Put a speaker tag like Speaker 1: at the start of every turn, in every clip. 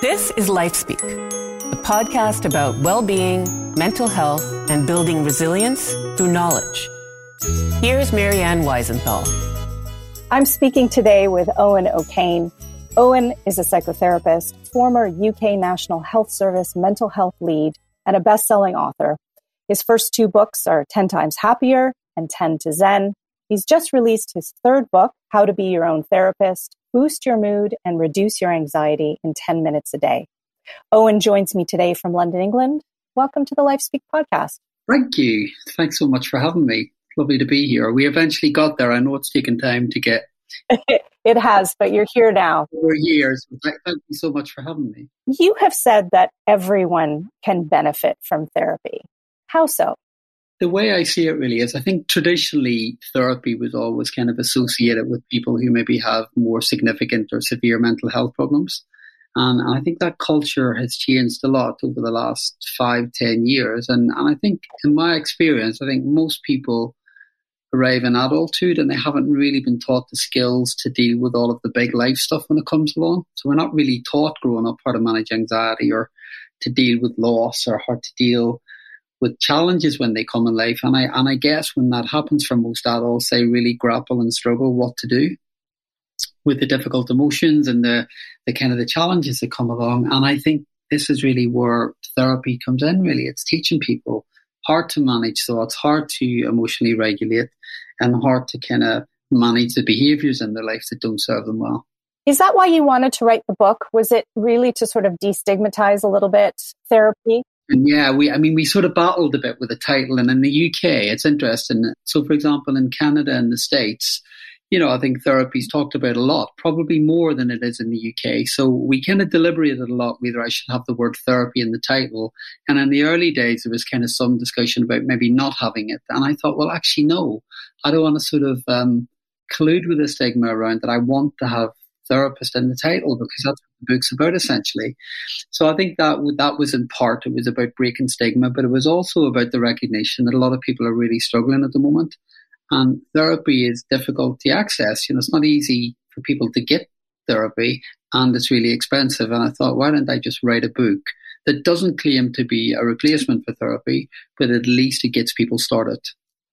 Speaker 1: This is LifeSpeak, a podcast about well being, mental health, and building resilience through knowledge. Here's Marianne Weisenthal.
Speaker 2: I'm speaking today with Owen O'Kane. Owen is a psychotherapist, former UK National Health Service mental health lead, and a best selling author. His first two books are 10 Times Happier and 10 to Zen. He's just released his third book, How to Be Your Own Therapist, Boost Your Mood and Reduce Your Anxiety in 10 Minutes a Day. Owen joins me today from London, England. Welcome to the LifeSpeak podcast.
Speaker 3: Thank you. Thanks so much for having me. Lovely to be here. We eventually got there. I know it's taken time to get.
Speaker 2: it has, but you're here now.
Speaker 3: For years. Thank you so much for having me.
Speaker 2: You have said that everyone can benefit from therapy. How so?
Speaker 3: The way I see it really is I think traditionally therapy was always kind of associated with people who maybe have more significant or severe mental health problems. And I think that culture has changed a lot over the last five, ten years. And, and I think in my experience, I think most people arrive in adulthood and they haven't really been taught the skills to deal with all of the big life stuff when it comes along. So we're not really taught growing up how to manage anxiety or to deal with loss or how to deal with challenges when they come in life. And I and I guess when that happens for most adults, they really grapple and struggle what to do with the difficult emotions and the the kind of the challenges that come along. And I think this is really where therapy comes in. Really, it's teaching people how to manage thoughts, hard to emotionally regulate, and hard to kind of manage the behaviors in their life that don't serve them well.
Speaker 2: Is that why you wanted to write the book? Was it really to sort of destigmatize a little bit therapy?
Speaker 3: And yeah, we, I mean, we sort of battled a bit with the title. And in the UK, it's interesting. So, for example, in Canada and the States, you know, I think therapy is talked about a lot, probably more than it is in the UK. So we kind of deliberated a lot whether I should have the word therapy in the title. And in the early days, there was kind of some discussion about maybe not having it. And I thought, well, actually, no, I don't want to sort of um, collude with the stigma around that. I want to have therapist in the title because that's the book's about essentially. So I think that that was in part it was about breaking stigma, but it was also about the recognition that a lot of people are really struggling at the moment, and therapy is difficult to access. You know, it's not easy for people to get therapy, and it's really expensive. And I thought, why don't I just write a book? That doesn't claim to be a replacement for therapy, but at least it gets people started.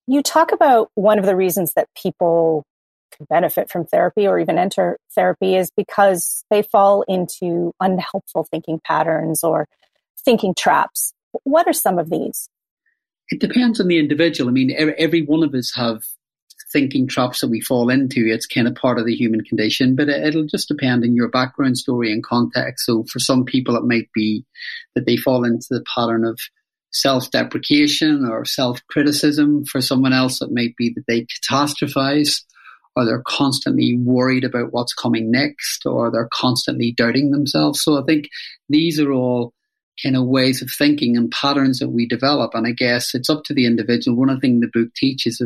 Speaker 2: You talk about one of the reasons that people benefit from therapy or even enter therapy is because they fall into unhelpful thinking patterns or thinking traps. What are some of these?
Speaker 3: It depends on the individual. I mean, every, one of us have thinking traps that we fall into. It's kind of part of the human condition, but it, will just depend on your background story and context. So for some people, it might be that they fall into the pattern of self-deprecation or self-criticism. For someone else, it might be that they catastrophize or they're constantly worried about what's coming next, or they're constantly doubting themselves. So I think these are all kind of ways of thinking and patterns that we develop. And I guess it's up to the individual. One of the things the book teaches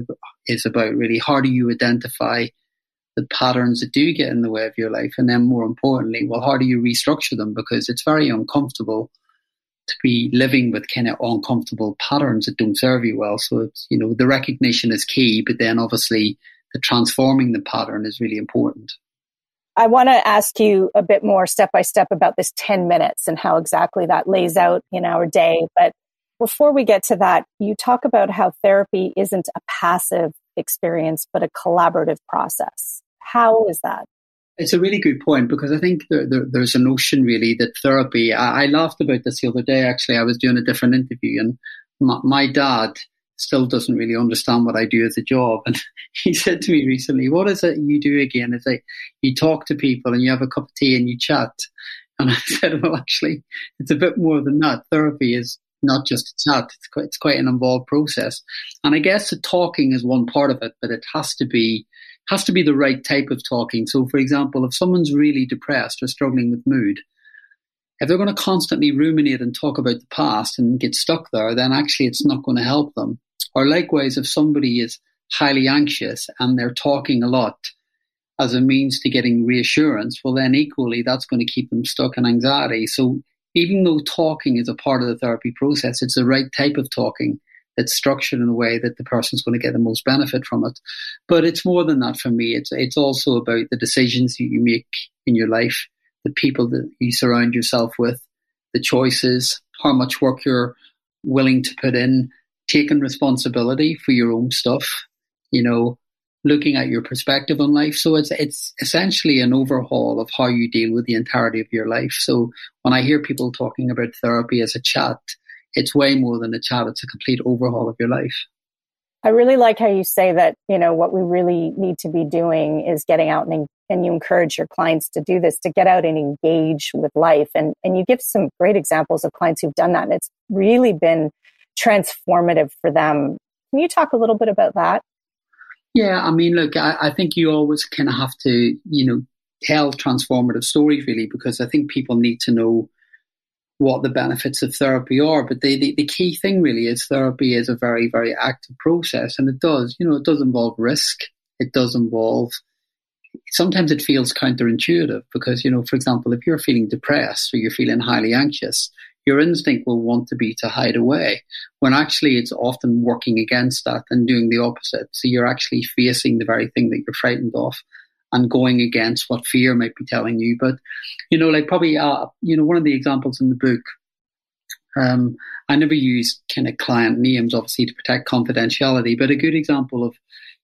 Speaker 3: is about really how do you identify the patterns that do get in the way of your life? And then more importantly, well, how do you restructure them? Because it's very uncomfortable to be living with kind of uncomfortable patterns that don't serve you well. So it's, you know, the recognition is key, but then obviously transforming the pattern is really important.
Speaker 2: I want to ask you a bit more step by step about this 10 minutes and how exactly that lays out in our day. But before we get to that, you talk about how therapy isn't a passive experience, but a collaborative process. How is that?
Speaker 3: It's a really good point because I think there, there, there's a notion really that therapy. I, I, laughed about this the other day. Actually, I was doing a different interview, and my, my dad still doesn't really understand what I do as a job. And he said to me recently, What is it you do again? It's like you talk to people and you have a cup of tea and you chat. And I said, Well, actually, it's a bit more than that. Therapy is not just a chat, it's quite, it's quite an involved process. And I guess the talking is one part of it, but it has to be has to be the right type of talking. So, for example, if someone's really depressed or struggling with mood, if they're going to constantly ruminate and talk about the past and get stuck there, then actually it's not going to help them. Or likewise, if somebody is highly anxious and they're talking a lot as a means to getting reassurance, well, then equally that's going to keep them stuck in anxiety. So even though talking is a part of the therapy process, it's the right type of talking that's structured in a way that the person's going to get the most benefit from it. But it's more than that for me. It's it's also about the decisions that you make in your life the people that you surround yourself with, the choices, how much work you're willing to put in, taking responsibility for your own stuff, you know, looking at your perspective on life. So it's it's essentially an overhaul of how you deal with the entirety of your life. So when I hear people talking about therapy as a chat, it's way more than a chat. It's a complete overhaul of your life.
Speaker 2: I really like how you say that, you know, what we really need to be doing is getting out and, and you encourage your clients to do this, to get out and engage with life. And, and you give some great examples of clients who've done that. And it's really been transformative for them. Can you talk a little bit about that?
Speaker 3: Yeah, I mean, look, I, I think you always kind of have to, you know, tell transformative stories really, because I think people need to know what the benefits of therapy are. But the, the, the, key thing really is therapy is a very, very active process. And it does, you know, it does involve risk. It does involve, sometimes it feels counterintuitive because, you know, for example, if you're feeling depressed or you're feeling highly anxious, your instinct will want to be to hide away when actually it's often working against that and doing the opposite. So you're actually facing the very thing that you're frightened of and going against what fear might be telling you. But, you know, like probably, uh, you know, one of the examples in the book, um, I never use kind of client names, obviously, to protect confidentiality, but a good example of,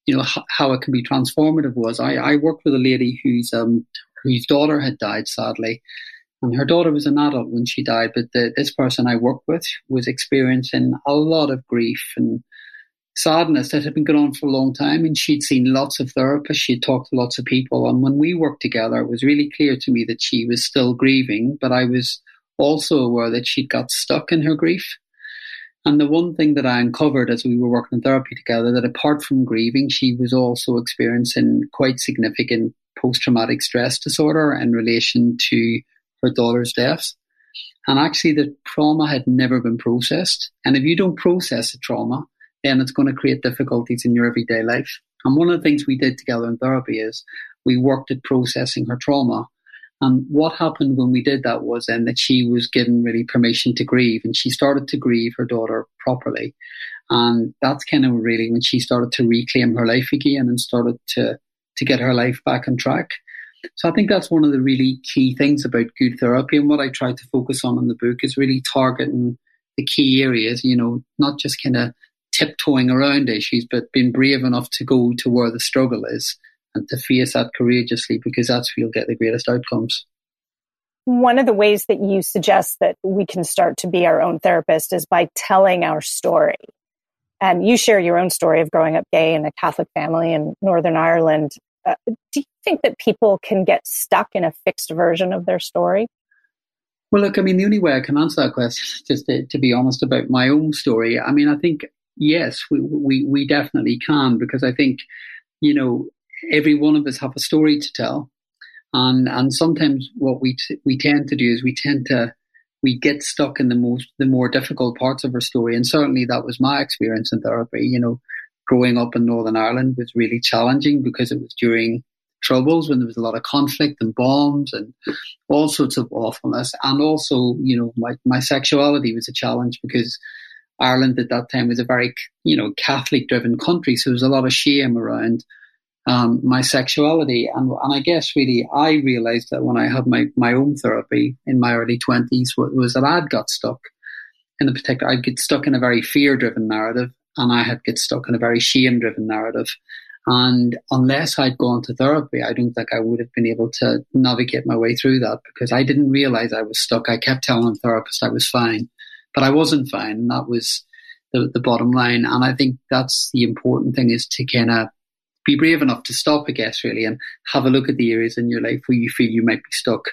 Speaker 3: you know, h- how it can be transformative was I, I worked with a lady whose, um, whose daughter had died, sadly. And her daughter was an adult when she died, but the, this person I worked with was experiencing a lot of grief and sadness that had been going on for a long time. And she'd seen lots of therapists, she'd talked to lots of people. And when we worked together, it was really clear to me that she was still grieving, but I was also aware that she'd got stuck in her grief. And the one thing that I uncovered as we were working in therapy together, that apart from grieving, she was also experiencing quite significant post traumatic stress disorder in relation to her daughter's death. And actually, the trauma had never been processed. And if you don't process the trauma, then it's going to create difficulties in your everyday life. And one of the things we did together in therapy is we worked at processing her trauma. And what happened when we did that was then that she was given really permission to grieve and she started to grieve her daughter properly. And that's kind of really when she started to reclaim her life again and started to, to get her life back on track. So I think that's one of the really key things about good therapy. And what I try to focus on in the book is really targeting the key areas, you know, not just kind of tiptoeing around issues, but being brave enough to go to where the struggle is and to face that courageously because that's where you'll get the greatest outcomes.
Speaker 2: One of the ways that you suggest that we can start to be our own therapist is by telling our story. And you share your own story of growing up gay in a Catholic family in Northern Ireland. Uh, do you think that people can get stuck in a fixed version of their story?
Speaker 3: Well, look, I mean, the only way I can answer that question, just to, to be honest about my own story, I mean, I think yes, we, we, we definitely can because I think, you know, every one of us have a story to tell. And, and sometimes what we, t- we tend to do is we tend to, we get stuck in the most, the more difficult parts of our story. And certainly that was my experience in therapy. You know, growing up in Northern Ireland was really challenging because it was during troubles when there was a lot of conflict and bombs and all sorts of awfulness. And also, you know, my, my sexuality was a challenge because Ireland at that time was a very, you know, Catholic driven country. So there was a lot of shame around um, my sexuality. And, and I guess really I realized that when I had my, my own therapy in my early 20s was that I'd got stuck in a particular, I'd get stuck in a very fear driven narrative and I had get stuck in a very shame driven narrative. And unless I'd gone to therapy, I don't think I would have been able to navigate my way through that because I didn't realize I was stuck. I kept telling the therapist I was fine but I wasn't fine. And that was the, the bottom line. And I think that's the important thing is to kind of be brave enough to stop, I guess, really, and have a look at the areas in your life where you feel you might be stuck.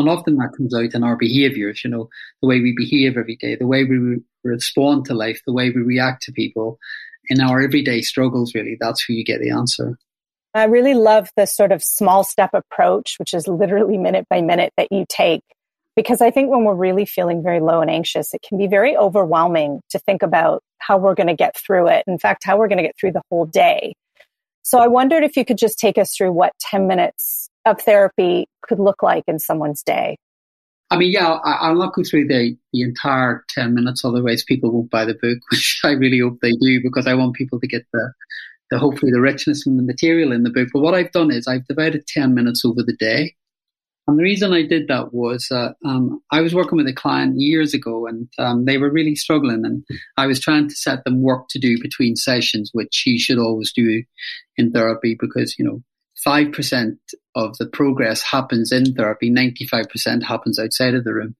Speaker 3: And often that comes out in our behaviors, you know, the way we behave every day, the way we re- respond to life, the way we react to people in our everyday struggles, really. That's where you get the answer.
Speaker 2: I really love the sort of small step approach, which is literally minute by minute that you take because I think when we're really feeling very low and anxious, it can be very overwhelming to think about how we're going to get through it. In fact, how we're going to get through the whole day. So I wondered if you could just take us through what 10 minutes of therapy could look like in someone's day.
Speaker 3: I mean, yeah, I, will not go through the, the entire 10 minutes, otherwise people won't buy the book, which I really hope they do because I want people to get the, the hopefully the richness and the material in the book. But what I've done is I've divided 10 minutes over the day And the reason I did that was uh, um, I was working with a client years ago and um, they were really struggling. And I was trying to set them work to do between sessions, which you should always do in therapy because, you know, 5% of the progress happens in therapy, 95% happens outside of the room.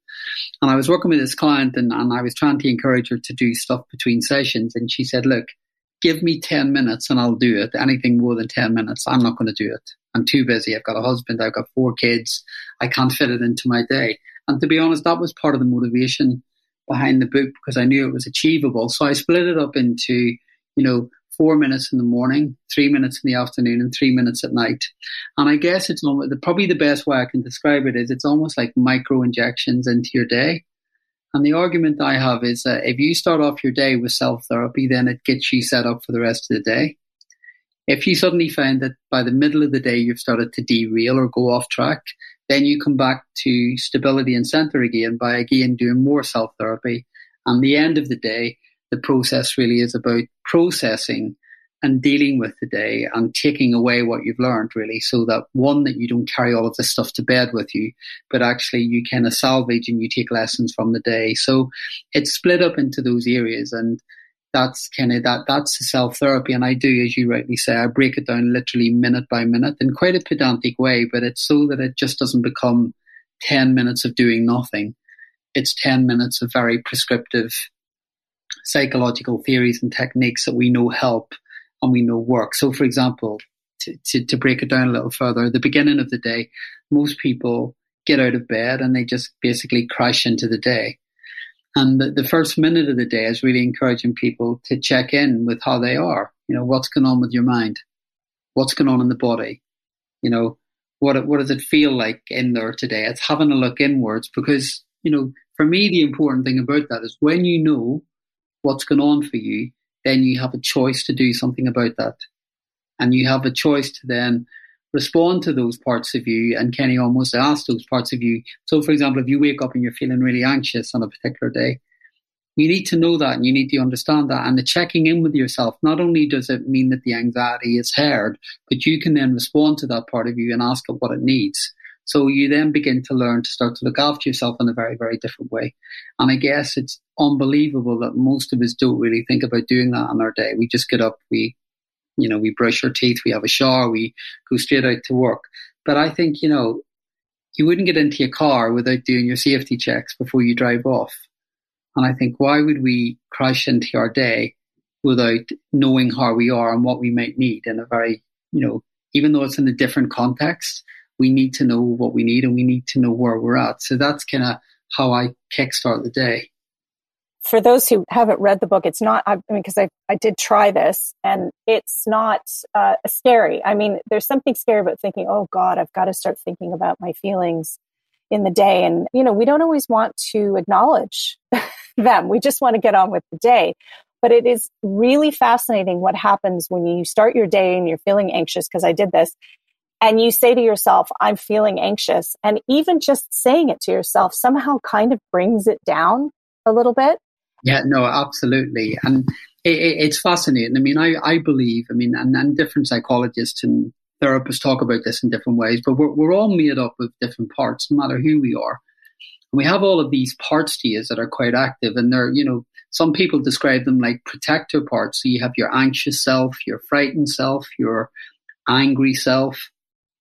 Speaker 3: And I was working with this client and, and I was trying to encourage her to do stuff between sessions. And she said, Look, give me 10 minutes and I'll do it. Anything more than 10 minutes, I'm not going to do it. I'm too busy. I've got a husband. I've got four kids. I can't fit it into my day. And to be honest, that was part of the motivation behind the book because I knew it was achievable. So I split it up into, you know, four minutes in the morning, three minutes in the afternoon, and three minutes at night. And I guess it's probably the best way I can describe it is it's almost like micro injections into your day. And the argument I have is that if you start off your day with self therapy, then it gets you set up for the rest of the day. If you suddenly find that by the middle of the day you've started to derail or go off track, then you come back to stability and center again by again doing more self therapy. And the end of the day, the process really is about processing and dealing with the day and taking away what you've learned really so that one that you don't carry all of this stuff to bed with you but actually you kind of salvage and you take lessons from the day. So it's split up into those areas and that's kind of that that's self therapy and i do as you rightly say i break it down literally minute by minute in quite a pedantic way but it's so that it just doesn't become 10 minutes of doing nothing. It's 10 minutes of very prescriptive psychological theories and techniques that we know help and we know work so for example to, to, to break it down a little further the beginning of the day most people get out of bed and they just basically crash into the day and the, the first minute of the day is really encouraging people to check in with how they are. You know, what's going on with your mind? What's going on in the body? You know, what what does it feel like in there today? It's having a look inwards because, you know, for me the important thing about that is when you know what's going on for you, then you have a choice to do something about that. And you have a choice to then respond to those parts of you and Kenny almost ask those parts of you. So, for example, if you wake up and you're feeling really anxious on a particular day, you need to know that and you need to understand that. And the checking in with yourself, not only does it mean that the anxiety is heard, but you can then respond to that part of you and ask it what it needs. So you then begin to learn to start to look after yourself in a very, very different way. And I guess it's unbelievable that most of us don't really think about doing that on our day. We just get up, we you know, we brush our teeth, we have a shower, we go straight out to work. But I think, you know, you wouldn't get into your car without doing your safety checks before you drive off. And I think why would we crash into our day without knowing how we are and what we might need in a very, you know, even though it's in a different context, we need to know what we need and we need to know where we're at. So that's kind of how I kickstart the day
Speaker 2: for those who haven't read the book, it's not, I mean, because I, I did try this and it's not uh, scary. I mean, there's something scary about thinking, oh God, I've got to start thinking about my feelings in the day. And, you know, we don't always want to acknowledge them. We just want to get on with the day. But it is really fascinating what happens when you start your day and you're feeling anxious, because I did this, and you say to yourself, I'm feeling anxious. And even just saying it to yourself somehow kind of brings it down a little bit.
Speaker 3: Yeah, no, absolutely. And it, it, it's fascinating. I mean, I, I believe, I mean, and, and different psychologists and therapists talk about this in different ways, but we're, we're all made up of different parts, no matter who we are. And we have all of these parts to us that are quite active, and they're, you know, some people describe them like protector parts. So you have your anxious self, your frightened self, your angry self,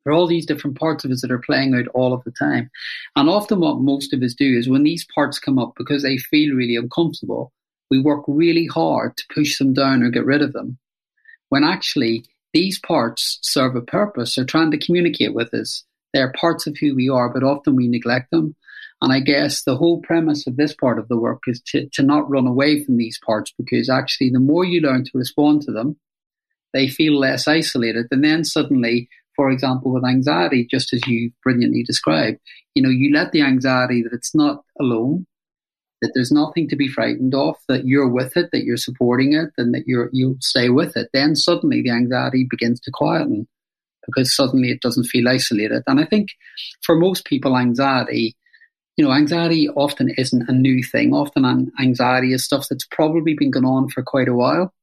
Speaker 3: there are all these different parts of us that are playing out all of the time. And often what most of us do is when these parts come up because they feel really uncomfortable, we work really hard to push them down or get rid of them. When actually these parts serve a purpose. They're trying to communicate with us. They're parts of who we are, but often we neglect them. And I guess the whole premise of this part of the work is to, to not run away from these parts because actually the more you learn to respond to them, they feel less isolated. And then suddenly for example, with anxiety, just as you brilliantly described, you know, you let the anxiety that it's not alone, that there's nothing to be frightened of, that you're with it, that you're supporting it, and that you're you'll stay with it. Then suddenly the anxiety begins to quieten because suddenly it doesn't feel isolated. And I think for most people, anxiety, you know, anxiety often isn't a new thing. Often anxiety is stuff that's probably been going on for quite a while.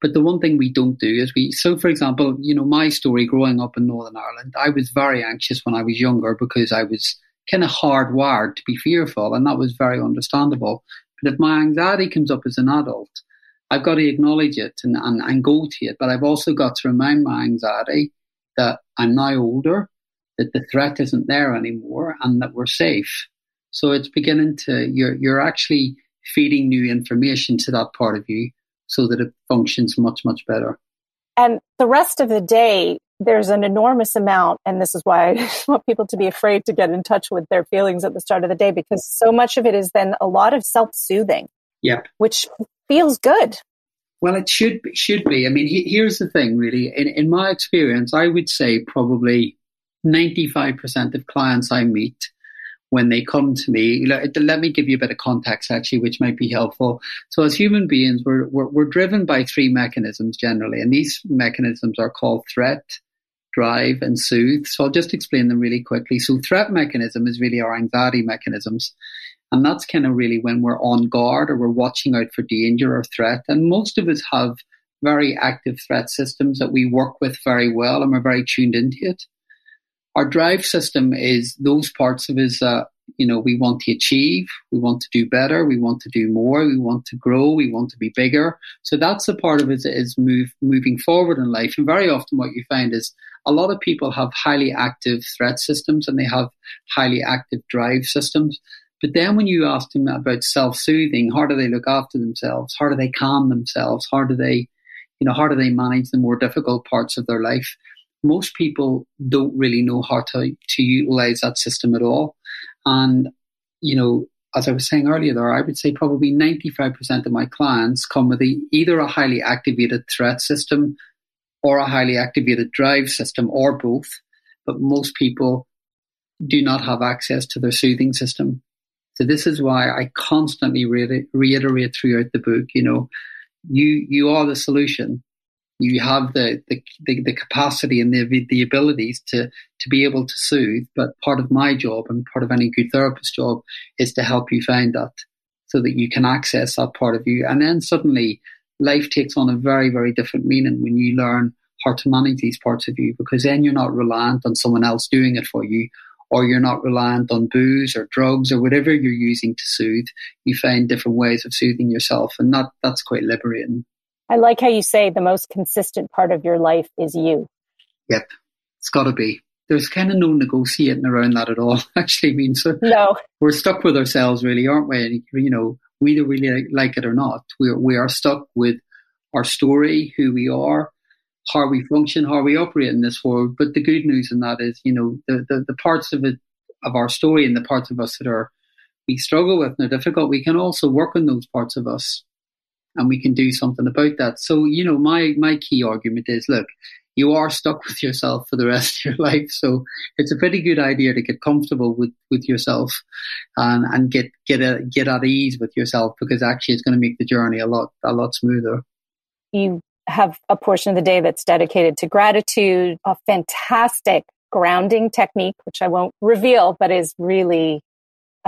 Speaker 3: But the one thing we don't do is we, so for example, you know, my story growing up in Northern Ireland, I was very anxious when I was younger because I was kind of hardwired to be fearful, and that was very understandable. But if my anxiety comes up as an adult, I've got to acknowledge it and, and, and go to it. But I've also got to remind my anxiety that I'm now older, that the threat isn't there anymore, and that we're safe. So it's beginning to, you're, you're actually feeding new information to that part of you so that it functions much, much better.
Speaker 2: And the rest of the day, there's an enormous amount, and this is why I want people to be afraid to get in touch with their feelings at the start of the day because so much of it is then a lot of self soothing.
Speaker 3: Yep.
Speaker 2: Which feels good.
Speaker 3: Well, it should be, should be. I mean, he, here's the thing, really. In, in my experience, I would say probably 95% of clients I meet when they come to me. Let me give you a bit of context, actually, which might be helpful. So, as human beings, we're, we're, we're driven by three mechanisms generally, and these mechanisms are called threat, drive, and soothe. So, I'll just explain them really quickly. So, threat mechanism is really our anxiety mechanisms. And that's kind of really when we're on guard or we're watching out for danger or threat. And most of us have very active threat systems that we work with very well and we're very tuned into it. Our drive system is those parts of us that, you know, we want to achieve, we want to do better, we want to do more, we want to grow, we want to be bigger. So that's a part of it is move, moving forward in life. And very often what you find is a lot of people have highly active threat systems and they have highly active drive systems. But then when you ask them about self-soothing, how do they look after themselves? How do they calm themselves? How do they, you know, how do they manage the more difficult parts of their life? Most people don't really know how to, to utilize that system at all. And, you know, as I was saying earlier there, I would say probably 95% of my clients come with a, either a highly activated threat system or a highly activated drive system or both. But most people do not have access to their soothing system. So this is why I constantly reiterate throughout the book, you know, you, you are the solution you have the, the, the, capacity and the, the abilities to, to be able to soothe. But part of my job and part of any good therapist job is to help you find that so that you can access that part of you. And then suddenly life takes on a very, very different meaning when you learn how to manage these parts of you because then you're not reliant on someone else doing it for you or you're not reliant on booze or drugs or whatever you're using to soothe. You find different ways of soothing yourself and that, that's quite liberating.
Speaker 2: I like how you say the most consistent part of your life is you.
Speaker 3: Yep, it's got to be. There's kind of no negotiating around that at all. Actually, I mean, so
Speaker 2: no,
Speaker 3: we're stuck with ourselves, really, aren't we? You know, we don't really like it or not. We are, we are stuck with our story, who we are, how we function, how we operate in this world. But the good news in that is, you know, the, the, the parts of it, of our story and the parts of us that are we struggle with and are difficult, we can also work on those parts of us and we can do something about that. So, you know, my, my key argument is, look, you are stuck with yourself for the rest of your life. So it's a pretty good idea to get comfortable with, with yourself and, and get, get, a, get at ease with yourself because actually it's going to make the journey a lot, a lot smoother.
Speaker 2: You have a portion of the day that's dedicated to gratitude, a fantastic grounding technique, which I won't reveal, but is really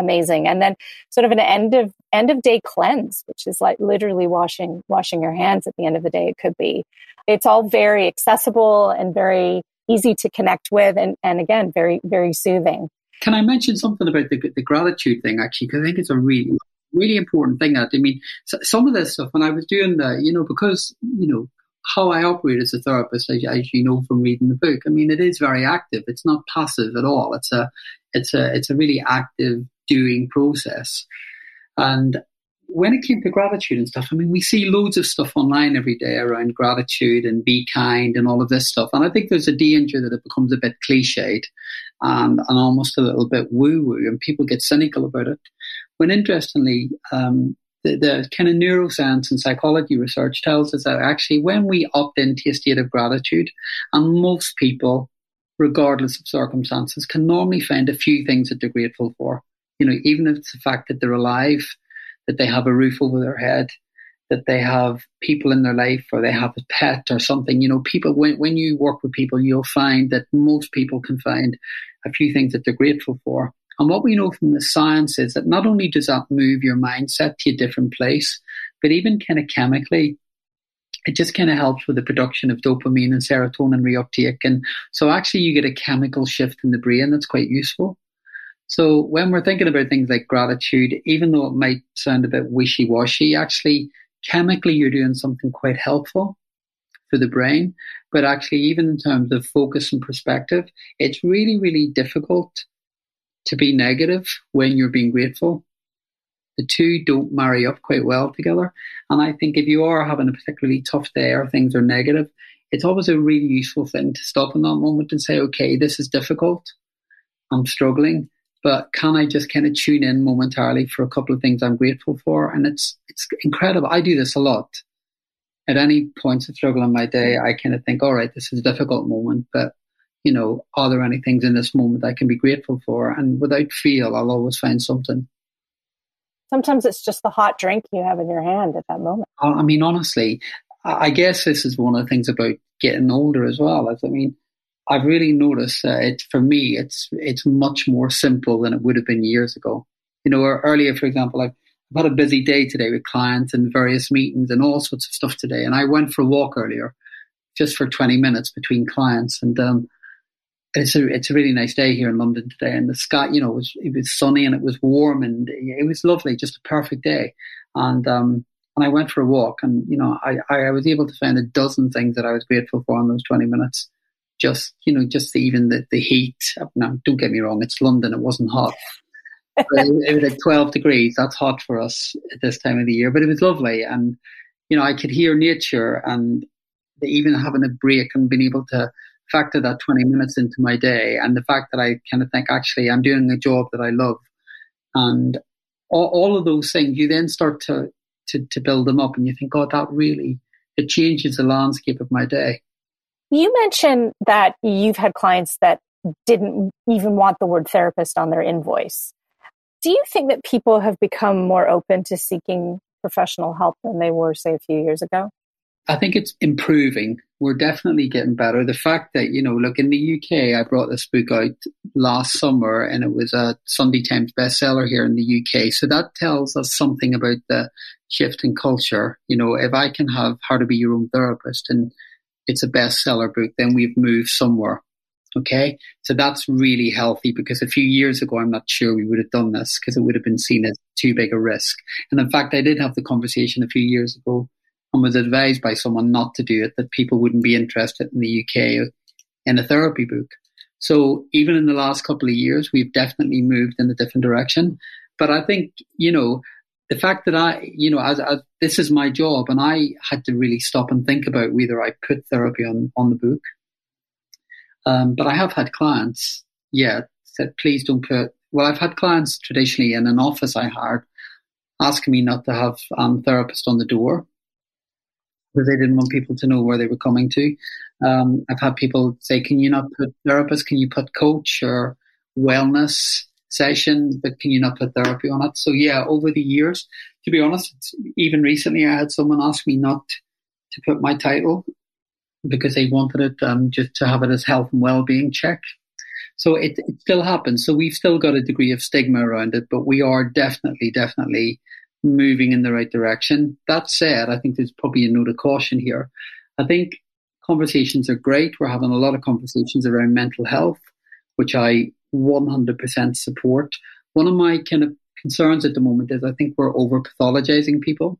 Speaker 2: amazing. And then sort of an end of end of day cleanse, which is like literally washing washing your hands at the end of the day. It could be. It's all very accessible and very easy to connect with, and and again, very very soothing.
Speaker 3: Can I mention something about the the gratitude thing actually? Because I think it's a really really important thing. That I mean, some of this stuff when I was doing the, you know, because you know how I operate as a therapist, as, as, you know from reading the book. I mean, it is very active. It's not passive at all. It's a, it's a, it's a really active doing process. And when it came to gratitude and stuff, I mean, we see loads of stuff online every day around gratitude and be kind and all of this stuff. And I think there's a danger that it becomes a bit cliched and, and almost a little bit woo woo, and people get cynical about it. When interestingly, um, the, the kind of neuroscience and psychology research tells us that actually when we opt into a state of gratitude, and most people, regardless of circumstances, can normally find a few things that they're grateful for you know, even if it's the fact that they're alive, that they have a roof over their head, that they have people in their life or they have a pet or something. You know, people, when, when you work with people, you'll find that most people can find a few things that they're grateful for. And what we know from the science is that not only does that move your mindset to a different place, but even kind of chemically, it just kind of helps with the production of dopamine and serotonin reuptake. And so actually you get a chemical shift in the brain that's quite useful. So when we're thinking about things like gratitude, even though it might sound a bit wishy-washy, actually chemically you're doing something quite helpful for the brain. But actually, even in terms of focus and perspective, it's really, really difficult to be negative when you're being grateful. The two don't marry up quite well together. And I think if you are having a particularly tough day or things are negative, it's always a really useful thing to stop in that moment and say, okay, this is difficult. I'm struggling, but can I just kind of tune in momentarily for a couple of things I'm grateful for? And it's, it's incredible. I do this a lot. At any points of struggle in my day, I kind of think, all right, this is a difficult moment, but you know, are there any things in this moment I can be grateful for? And without feel, I'll always find something.
Speaker 2: Sometimes it's just the hot drink you have in your hand at that moment.
Speaker 3: I mean, honestly, I guess this is one of the things about getting older as well. As I mean, I've really noticed that it, for me, it's it's much more simple than it would have been years ago. You know, earlier, for example, I've, I've had a busy day today with clients and various meetings and all sorts of stuff today. And I went for a walk earlier, just for 20 minutes between clients. And um, it's a it's a really nice day here in London today, and the sky, you know, it was it was sunny and it was warm and it was lovely, just a perfect day. And um, and I went for a walk, and you know, I I was able to find a dozen things that I was grateful for in those twenty minutes. Just you know, just the, even the the heat. Now, don't get me wrong, it's London; it wasn't hot. it, it was like twelve degrees. That's hot for us at this time of the year, but it was lovely, and you know, I could hear nature, and even having a break and being able to factor that 20 minutes into my day and the fact that I kind of think, actually, I'm doing a job that I love. And all, all of those things, you then start to, to, to build them up and you think, God, that really, it changes the landscape of my day.
Speaker 2: You mentioned that you've had clients that didn't even want the word therapist on their invoice. Do you think that people have become more open to seeking professional help than they were, say, a few years ago?
Speaker 3: I think it's improving. We're definitely getting better. The fact that, you know, look, in the UK, I brought this book out last summer and it was a Sunday Times bestseller here in the UK. So that tells us something about the shift in culture. You know, if I can have How to Be Your Own Therapist and it's a bestseller book, then we've moved somewhere. Okay. So that's really healthy because a few years ago, I'm not sure we would have done this because it would have been seen as too big a risk. And in fact, I did have the conversation a few years ago and was advised by someone not to do it, that people wouldn't be interested in the UK in a therapy book. So even in the last couple of years, we've definitely moved in a different direction. But I think, you know, the fact that I, you know, as, as this is my job and I had to really stop and think about whether I put therapy on, on the book. Um, but I have had clients, yeah, said, please don't put, well, I've had clients traditionally in an office I hired asking me not to have um, therapist on the door because they didn't want people to know where they were coming to. Um, I've had people say, "Can you not put therapist? Can you put coach or wellness session? But can you not put therapy on it?" So yeah, over the years, to be honest, even recently, I had someone ask me not to put my title because they wanted it um, just to have it as health and well-being check. So it, it still happens. So we've still got a degree of stigma around it, but we are definitely, definitely moving in the right direction. That said, I think there's probably a note of caution here. I think conversations are great. We're having a lot of conversations around mental health, which I 100% support. One of my kind of concerns at the moment is I think we're over pathologizing people.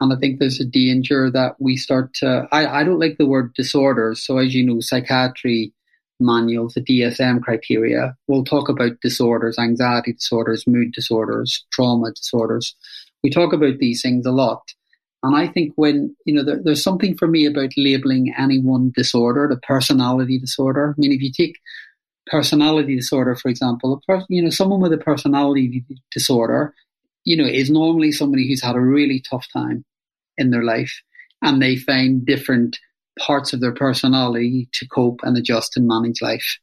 Speaker 3: And I think there's a danger that we start to, I, I don't like the word disorders. So as you know, psychiatry manuals, the DSM criteria, we'll talk about disorders, anxiety disorders, mood disorders, trauma disorders. We talk about these things a lot. And I think when, you know, there, there's something for me about labeling any one disorder, the personality disorder. I mean, if you take personality disorder, for example, person, you know, someone with a personality disorder, you know, is normally somebody who's had a really tough time in their life and they find different parts of their personality to cope and adjust and manage life.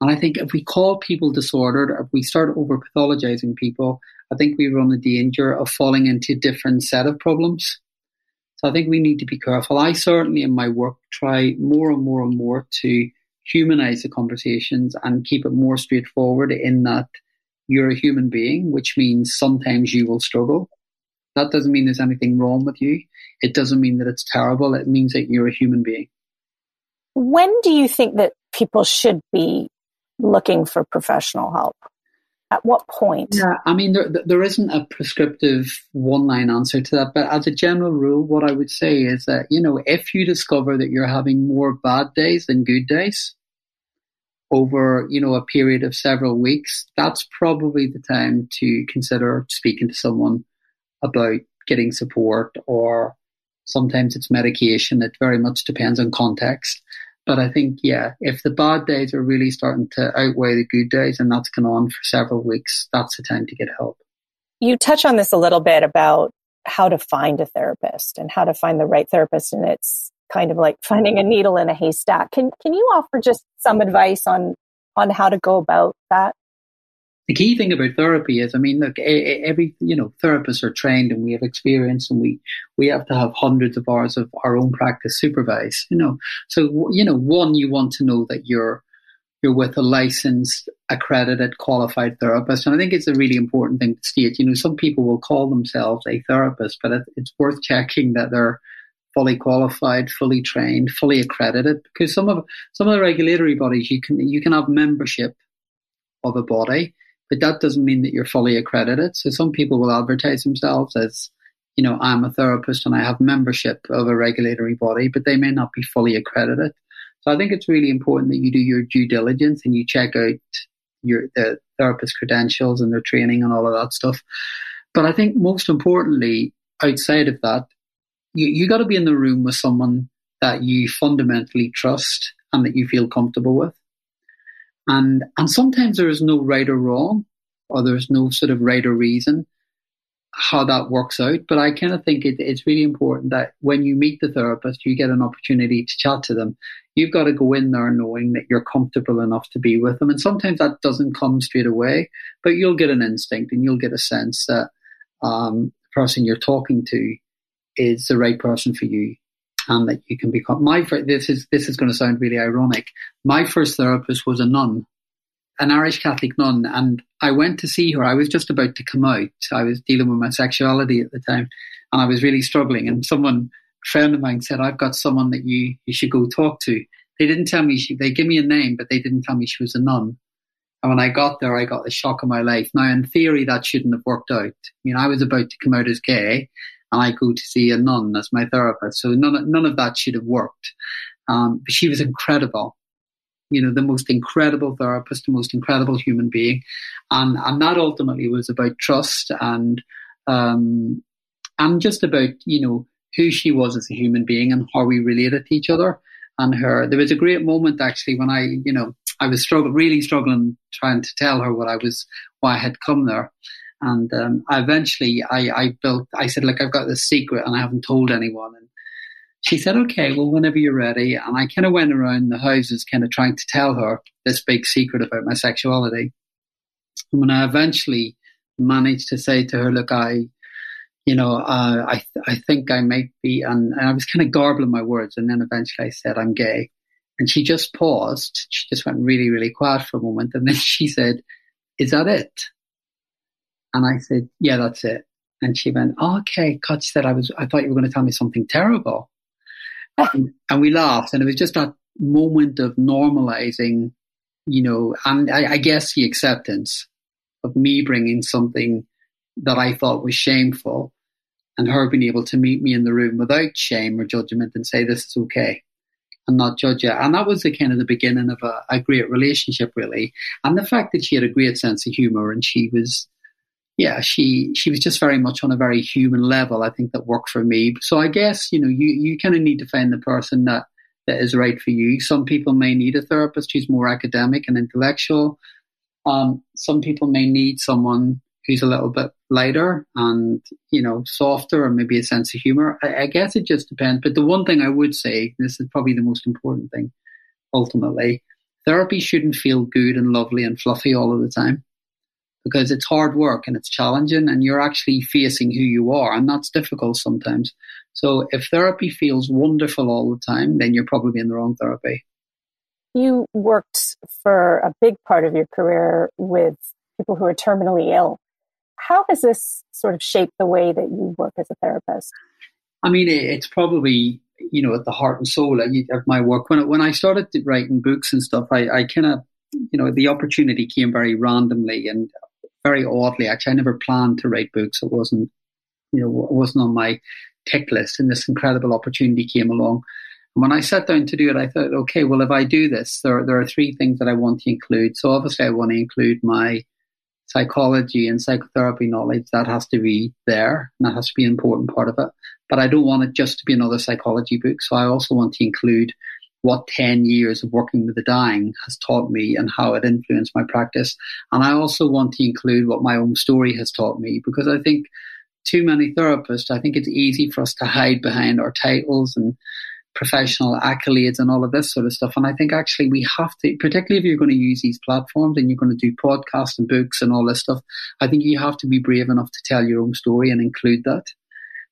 Speaker 3: And I think if we call people disordered, if we start over pathologizing people, I think we run the danger of falling into a different set of problems. So I think we need to be careful. I certainly in my work try more and more and more to humanize the conversations and keep it more straightforward in that you're a human being, which means sometimes you will struggle. That doesn't mean there's anything wrong with you. It doesn't mean that it's terrible. It means that you're a human being.
Speaker 2: When do you think that people should be looking for professional help? At what point?
Speaker 3: Yeah, I mean, there, there isn't a prescriptive one line answer to that. But as a general rule, what I would say is that, you know, if you discover that you're having more bad days than good days over, you know, a period of several weeks, that's probably the time to consider speaking to someone about getting support or sometimes it's medication. It very much depends on context. But I think, yeah, if the bad days are really starting to outweigh the good days and that's gone on for several weeks, that's the time to get help.
Speaker 2: You touch on this a little bit about how to find a therapist and how to find the right therapist. And it's kind of like finding a needle in a haystack. Can, can you offer just some advice on, on how to go about that?
Speaker 3: the key thing about therapy is, I mean, look, every you know, therapists are trained and we have experience, and we we have to have hundreds of hours of our own practice supervised. You know, so you know, one, you want to know that you're you're with a licensed, accredited, qualified therapist, and I think it's a really important thing to state. You know, some people will call themselves a therapist, but it's worth checking that they're fully qualified, fully trained, fully accredited, because some of some of the regulatory bodies you can you can have membership of a body but that doesn't mean that you're fully accredited. So some people will advertise themselves as, you know, I'm a therapist and I have membership of a regulatory body, but they may not be fully accredited. So I think it's really important that you do your due diligence and you check out your the therapist credentials and their training and all of that stuff. But I think most importantly, outside of that, you, you got to be in the room with someone that you fundamentally trust and that you feel comfortable with. And, and sometimes there is no right or wrong, or there's no sort of right or reason how that works out. But I kind of think it, it's really important that when you meet the therapist, you get an opportunity to chat to them. You've got to go in there knowing that you're comfortable enough to be with them. And sometimes that doesn't come straight away, but you'll get an instinct and you'll get a sense that um, the person you're talking to is the right person for you and that you can become my this is this is going to sound really ironic. My first therapist was a nun an irish catholic nun and i went to see her. I was just about to come out. I was dealing with my sexuality at the time and i was really struggling and someone a friend of mine said i've got someone that you you should go talk to. They didn't tell me she they gave me a name but they didn't tell me she was a nun. And when I got there, I got the shock of my life. Now, in theory, that shouldn't have worked out. I mean, I was about to come out as gay, and I go to see a nun as my therapist. So none, none of that should have worked. Um, but she was incredible. You know, the most incredible therapist, the most incredible human being. And, and that ultimately was about trust and, um, and just about, you know, who she was as a human being and how we related to each other and her. There was a great moment actually when I, you know, I was struggling, really struggling trying to tell her what I was, why I had come there. And um, I eventually, I, I built. I said, "Look, I've got this secret, and I haven't told anyone." And she said, "Okay, well, whenever you're ready." And I kind of went around the houses, kind of trying to tell her this big secret about my sexuality. And when I eventually managed to say to her, "Look, I, you know, uh, I, I think I might be," and, and I was kind of garbling my words, and then eventually I said, "I'm gay." And she just paused. She just went really, really quiet for a moment. And then she said, Is that it? And I said, yeah, that's it. And she went, oh, okay. God, she said, I was, I thought you were going to tell me something terrible. and, and, we laughed. And it was just that moment of normalizing, you know, and I, I guess the acceptance of me bringing something that I thought was shameful and her being able to meet me in the room without shame or judgment and say, this is okay and not judge it. And that was the kind of the beginning of a, a great relationship, really. And the fact that she had a great sense of humor and she was, yeah, she she was just very much on a very human level. I think that worked for me. So I guess you know you you kind of need to find the person that that is right for you. Some people may need a therapist who's more academic and intellectual. Um, some people may need someone who's a little bit lighter and you know softer or maybe a sense of humor. I, I guess it just depends. But the one thing I would say, this is probably the most important thing, ultimately, therapy shouldn't feel good and lovely and fluffy all of the time because it's hard work and it's challenging and you're actually facing who you are and that's difficult sometimes. So if therapy feels wonderful all the time, then you're probably in the wrong therapy.
Speaker 2: You worked for a big part of your career with people who are terminally ill. How has this sort of shaped the way that you work as a therapist?
Speaker 3: I mean, it's probably you know at the heart and soul of my work. When when I started writing books and stuff, I, I kind of you know the opportunity came very randomly and very oddly. Actually, I never planned to write books. It wasn't you know it wasn't on my tick list, and this incredible opportunity came along. And when I sat down to do it, I thought, okay, well, if I do this, there there are three things that I want to include. So obviously, I want to include my psychology and psychotherapy knowledge, that has to be there and that has to be an important part of it. But I don't want it just to be another psychology book. So I also want to include what 10 years of working with the dying has taught me and how it influenced my practice. And I also want to include what my own story has taught me because I think too many therapists, I think it's easy for us to hide behind our titles and professional accolades and all of this sort of stuff. And I think actually we have to, particularly if you're going to use these platforms and you're going to do podcasts and books and all this stuff, I think you have to be brave enough to tell your own story and include that.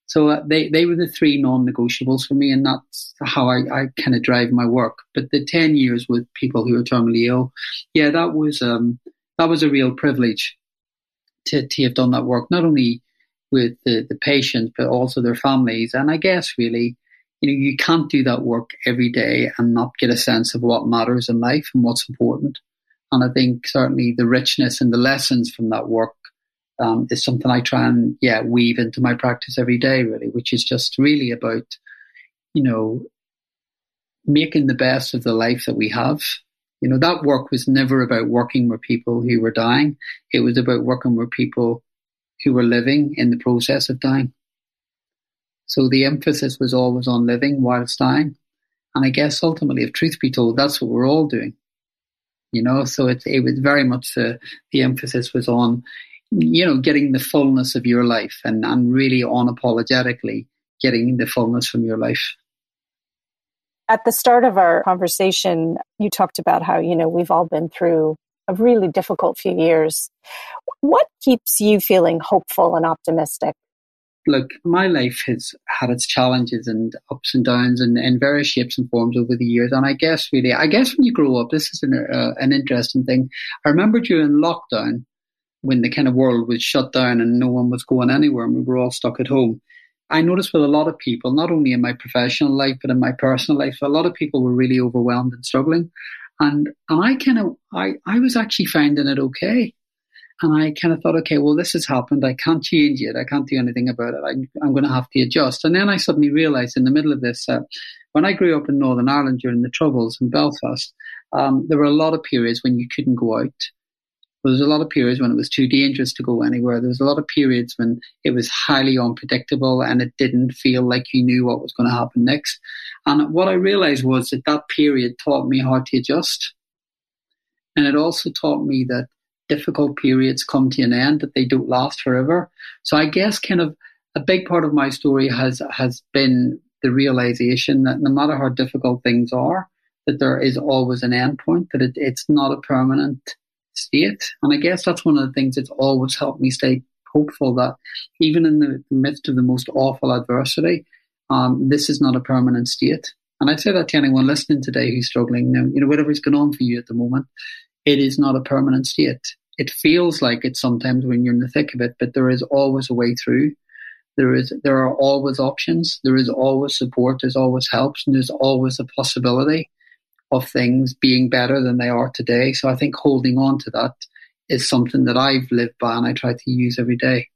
Speaker 3: So uh, they, they were the three non-negotiables for me, and that's how I, I kind of drive my work. But the 10 years with people who are terminally ill, yeah, that was, um, that was a real privilege to, to have done that work, not only with the, the patients, but also their families. And I guess really, you know, you can't do that work every day and not get a sense of what matters in life and what's important. And I think certainly the richness and the lessons from that work um, is something I try and yeah weave into my practice every day, really, which is just really about you know making the best of the life that we have. You know that work was never about working with people who were dying. It was about working with people who were living in the process of dying. So the emphasis was always on living whilst dying. And I guess ultimately, if truth be told, that's what we're all doing. You know, so it, it was very much the, the emphasis was on, you know, getting the fullness of your life and, and really unapologetically getting the fullness from your life.
Speaker 2: At the start of our conversation, you talked about how, you know, we've all been through a really difficult few years. What keeps you feeling hopeful and optimistic?
Speaker 3: look, my life has had its challenges and ups and downs and in various shapes and forms over the years. And I guess really, I guess when you grow up, this is an, uh, an interesting thing. I remember during lockdown when the kind of world was shut down and no one was going anywhere and we were all stuck at home. I noticed with a lot of people, not only in my professional life, but in my personal life, a lot of people were really overwhelmed and struggling. And, and I kind of, I, I was actually finding it okay. And I kind of thought, okay, well, this has happened. I can't change it. I can't do anything about it. I, am going to have to adjust. And then I suddenly realized in the middle of this, uh, when I grew up in Northern Ireland during the Troubles in Belfast, um, there were a lot of periods when you couldn't go out. There was a lot of periods when it was too dangerous to go anywhere. There was a lot of periods when it was highly unpredictable and it didn't feel like you knew what was going to happen next. And what I realized was that that period taught me how to adjust. And it also taught me that difficult periods come to an end, that they don't last forever. So I guess kind of a big part of my story has has been the realization that no matter how difficult things are, that there is always an end point, that it, it's not a permanent state. And I guess that's one of the things that's always helped me stay hopeful that even in the midst of the most awful adversity, um, this is not a permanent state. And I'd say that to anyone listening today who's struggling, now, you know, whatever's going on for you at the moment, it is not a permanent state. It feels like it sometimes when you're in the thick of it, but there is always a way through. There is, there are always options. There is always support. There's always help, and there's always a possibility of things being better than they are today. So I think holding on to that is something that I've lived by and I try to use every day.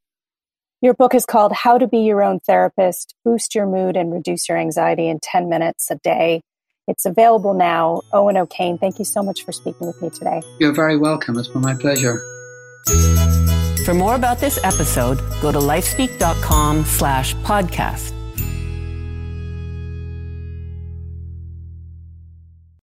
Speaker 2: Your book is called How to Be Your Own Therapist, Boost Your Mood and Reduce Your Anxiety in 10 Minutes a Day. It's available now. Owen O'Kane, thank you so much for speaking with me today.
Speaker 3: You're very welcome. It's been my pleasure.
Speaker 1: For more about this episode, go to lifespeak.com slash podcast.